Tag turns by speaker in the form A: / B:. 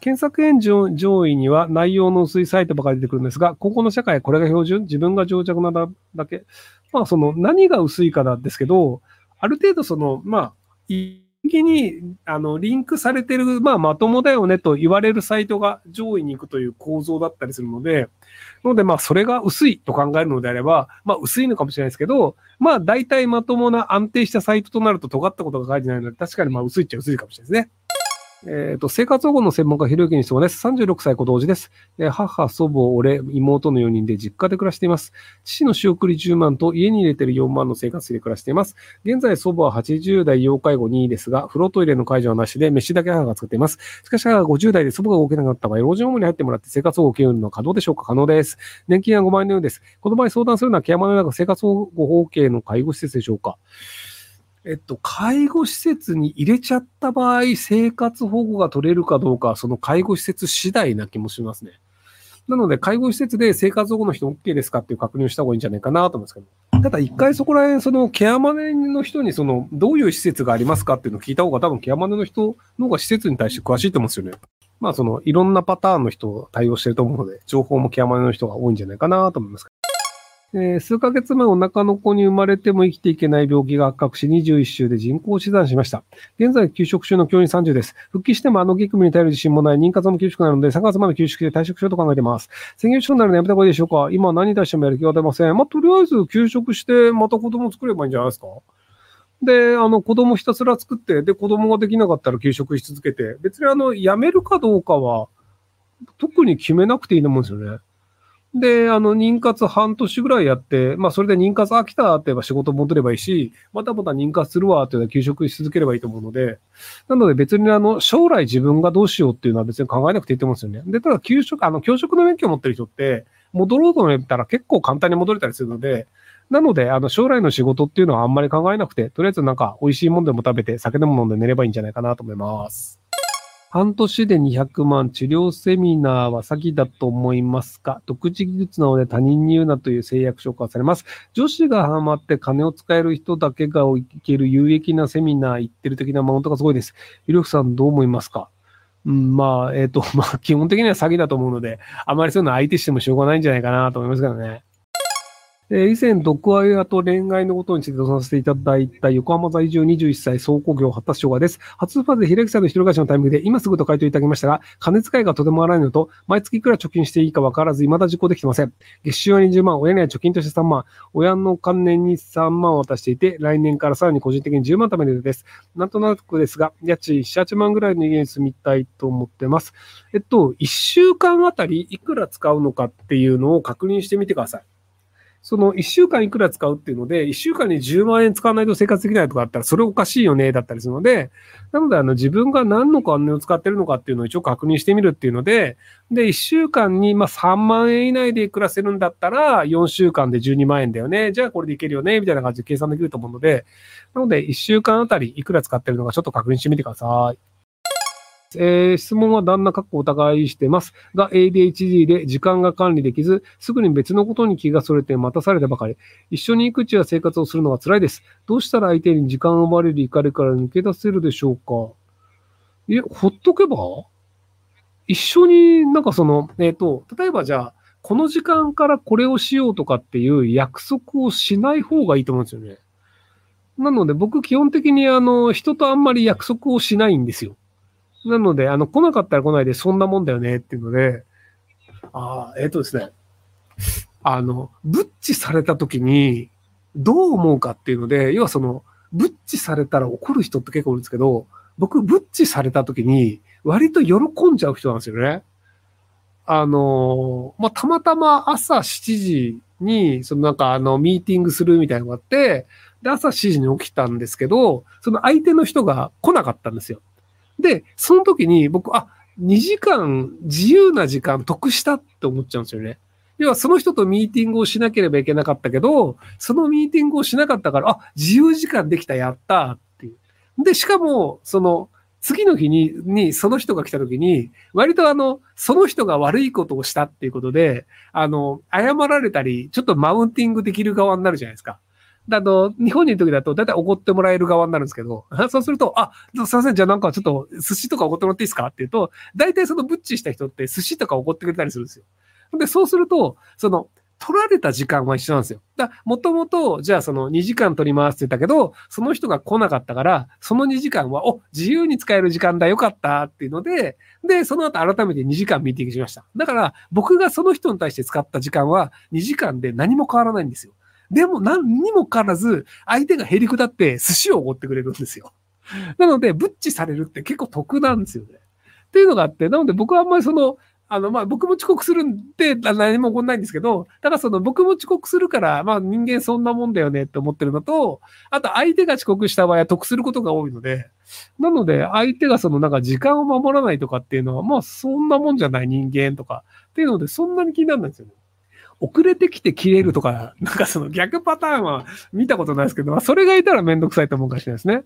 A: 検索エンジン上位には内容の薄いサイトばかり出てくるんですが、今後の社会これが標準？自分が情弱なだけ？まあ、その何が薄いかなんですけど、ある程度その、まあ、一気に、あの、リンクされてる、まあ、まともだよねと言われるサイトが上位に行くという構造だったりするので、ので、まあ、それが薄いと考えるのであれば、まあ、薄いのかもしれないですけど、まあ、大体まともな安定したサイトとなると尖ったことが書いてないので、確かにまあ、薄いっちゃ薄いかもしれないですね。えっ、ー、と、生活保護の専門家、ひろゆきに質問です。36歳子同時です。えー、母、祖母、俺、妹の4人で実家で暮らしています。父の仕送り10万と家に入れてる4万の生活費で暮らしています。現在、祖母は80代要介護2位ですが、風呂トイレの介助はなしで、飯だけ母が作っています。しかし、母が50代で祖母が動けなかった場合、老人ホームに入ってもらって生活保護を受けるのは可能でしょうか？可能です。年金は5万円のようです。この場合相談するのは、ケアマネ生活保護法系の介護施設でしょうか？えっと、介護施設に入れちゃった場合、生活保護が取れるかどうか、その介護施設次第な気もしますね。なので、介護施設で生活保護の人 OK ですかっていう確認をした方がいいんじゃないかなと思うんですけど。ただ、一回そこら辺、そのケアマネの人に、その、どういう施設がありますかっていうのを聞いた方が、多分ケアマネの人の方が施設に対して詳しいと思うんですよね。まあ、その、いろんなパターンの人を対応してると思うので、情報もケアマネの人が多いんじゃないかなと思います。えー、数ヶ月前お腹の子に生まれても生きていけない病気が発覚し、21週で人工死産しました。現在、休職中の教員30です。復帰してもあの激務に頼る自信もない、妊活も厳しくなるので、3月まで休職で退職しようと考えています。専業主婦になるのやめた方がいいでしょうか今何に対してもやる気が出ません。まあ、とりあえず休職して、また子供作ればいいんじゃないですかで、あの、子供ひたすら作って、で、子供ができなかったら休職し続けて、別にあの、辞めるかどうかは、特に決めなくていいと思うんですよね。で、あの、妊活半年ぐらいやって、まあ、それで妊活飽きたって言えば仕事戻ればいいし、またまた妊活するわっていうのは休職し続ければいいと思うので、なので別にあの、将来自分がどうしようっていうのは別に考えなくていいと思うんですよね。で、ただ、給食、あの、教職の免許を持ってる人って、戻ろうと思ったら結構簡単に戻れたりするので、なので、あの、将来の仕事っていうのはあんまり考えなくて、とりあえずなんか美味しいもんでも食べて、酒でも飲んで寝ればいいんじゃないかなと思います。半年で200万、治療セミナーは詐欺だと思いますか？独自技術なので他人に言うなという制約書化されます。女子がハマって金を使える人だけがいける有益なセミナー行ってる的なものとかすごいです。ひろきさんどう思いますか？うん、まあ、えっ、ー、と、まあ、基本的には詐欺だと思うので、あまりそういうの相手してもしょうがないんじゃないかなと思いますけどね。え以前、毒親と恋愛のことについてとさせていただいた横浜在住21歳総工業発達障害です。初ファーズで平木さんの一人暮らしのタイミングで今すぐと回答いただきましたが、金遣いがとても荒いのと、毎月いくら貯金していいか分からず、未だ実行できてません。月収は20万、親には貯金として3万、親の関連に3万を渡していて、来年からさらに個人的に10万貯めるです。なんとなくですが、家賃7、8万ぐらいの家に住みたいと思ってます。えっと、1週間あたりいくら使うのかっていうのを確認してみてください。その1週間いくら使うっていうので、1週間に10万円使わないと生活できないとかあったら、それおかしいよね、だったりするので、なので、あの、自分が何の金を使ってるのかっていうのを一応確認してみるっていうので、で、1週間に、まあ、3万円以内で暮らせるんだったら、4週間で12万円だよね。じゃあこれでいけるよね、みたいな感じで計算できると思うので、なので、1週間あたりいくら使ってるのかちょっと確認してみてください。えー、質問は旦那かっこお互いしてます。が、ADHD で時間が管理できず、すぐに別のことに気がそれて待たされたばかり。一緒に育児や生活をするのが辛いです。どうしたら相手に時間を奪われる怒りから抜け出せるでしょうか？え、ほっとけば？一緒になんかその、えっ、ー、と、例えばじゃあ、この時間からこれをしようとかっていう約束をしない方がいいと思うんですよね。なので僕基本的にあの、人とあんまり約束をしないんですよ。なので、あの、来なかったら来ないで、そんなもんだよねっていうので、ああ、えっ、ー、とですね。あの、ブッチされた時に、どう思うかっていうので、要はその、ブッチされたら怒る人って結構いるんですけど、僕、ブッチされた時に、割と喜んじゃう人なんですよね。あの、まあ、たまたま朝7時に、そのなんかあの、ミーティングするみたいなのがあって、で、朝7時に起きたんですけど、その相手の人が来なかったんですよ。で、その時に僕、あ、2時間自由な時間得したって思っちゃうんですよね。要はその人とミーティングをしなければいけなかったけど、そのミーティングをしなかったから、あ、自由時間できた、やったっていう。で、しかも、その、次の日に、に、その人が来た時に、割とあの、その人が悪いことをしたっていうことで、あの、謝られたり、ちょっとマウンティングできる側になるじゃないですか。あの、日本にいる時だと、だいたい怒ってもらえる側になるんですけど、そうすると、あ、すいません、じゃあなんかちょっと寿司とか怒ってもらっていいですか？って言うと、大体そのブッチした人って寿司とか怒ってくれたりするんですよ。で、そうすると、その、取られた時間は一緒なんですよ。だもともと、じゃあその2時間取りますって言ったけど、その人が来なかったから、その2時間は、お、自由に使える時間だ、よかったっていうので、で、その後改めて2時間ミーティングしました。だから、僕がその人に対して使った時間は2時間で何も変わらないんですよ。でも何にも変わらず、相手がへりくだって寿司をおごってくれるんですよ。なので、ブッチされるって結構得なんですよね。っていうのがあって、なので僕はあんまりその、あの、まあ、僕も遅刻するんで、何も起こんないんですけど、ただその僕も遅刻するから、まあ、人間そんなもんだよねって思ってるのと、あと相手が遅刻した場合は得することが多いので、なので、相手がそのなんか時間を守らないとかっていうのは、まあ、そんなもんじゃない人間とかっていうので、そんなに気にならないんですよね。遅れてきて切れるとか、なんかその逆パターンは見たことないですけど、まあそれがいたらめんどくさいと思うかもしれないですね。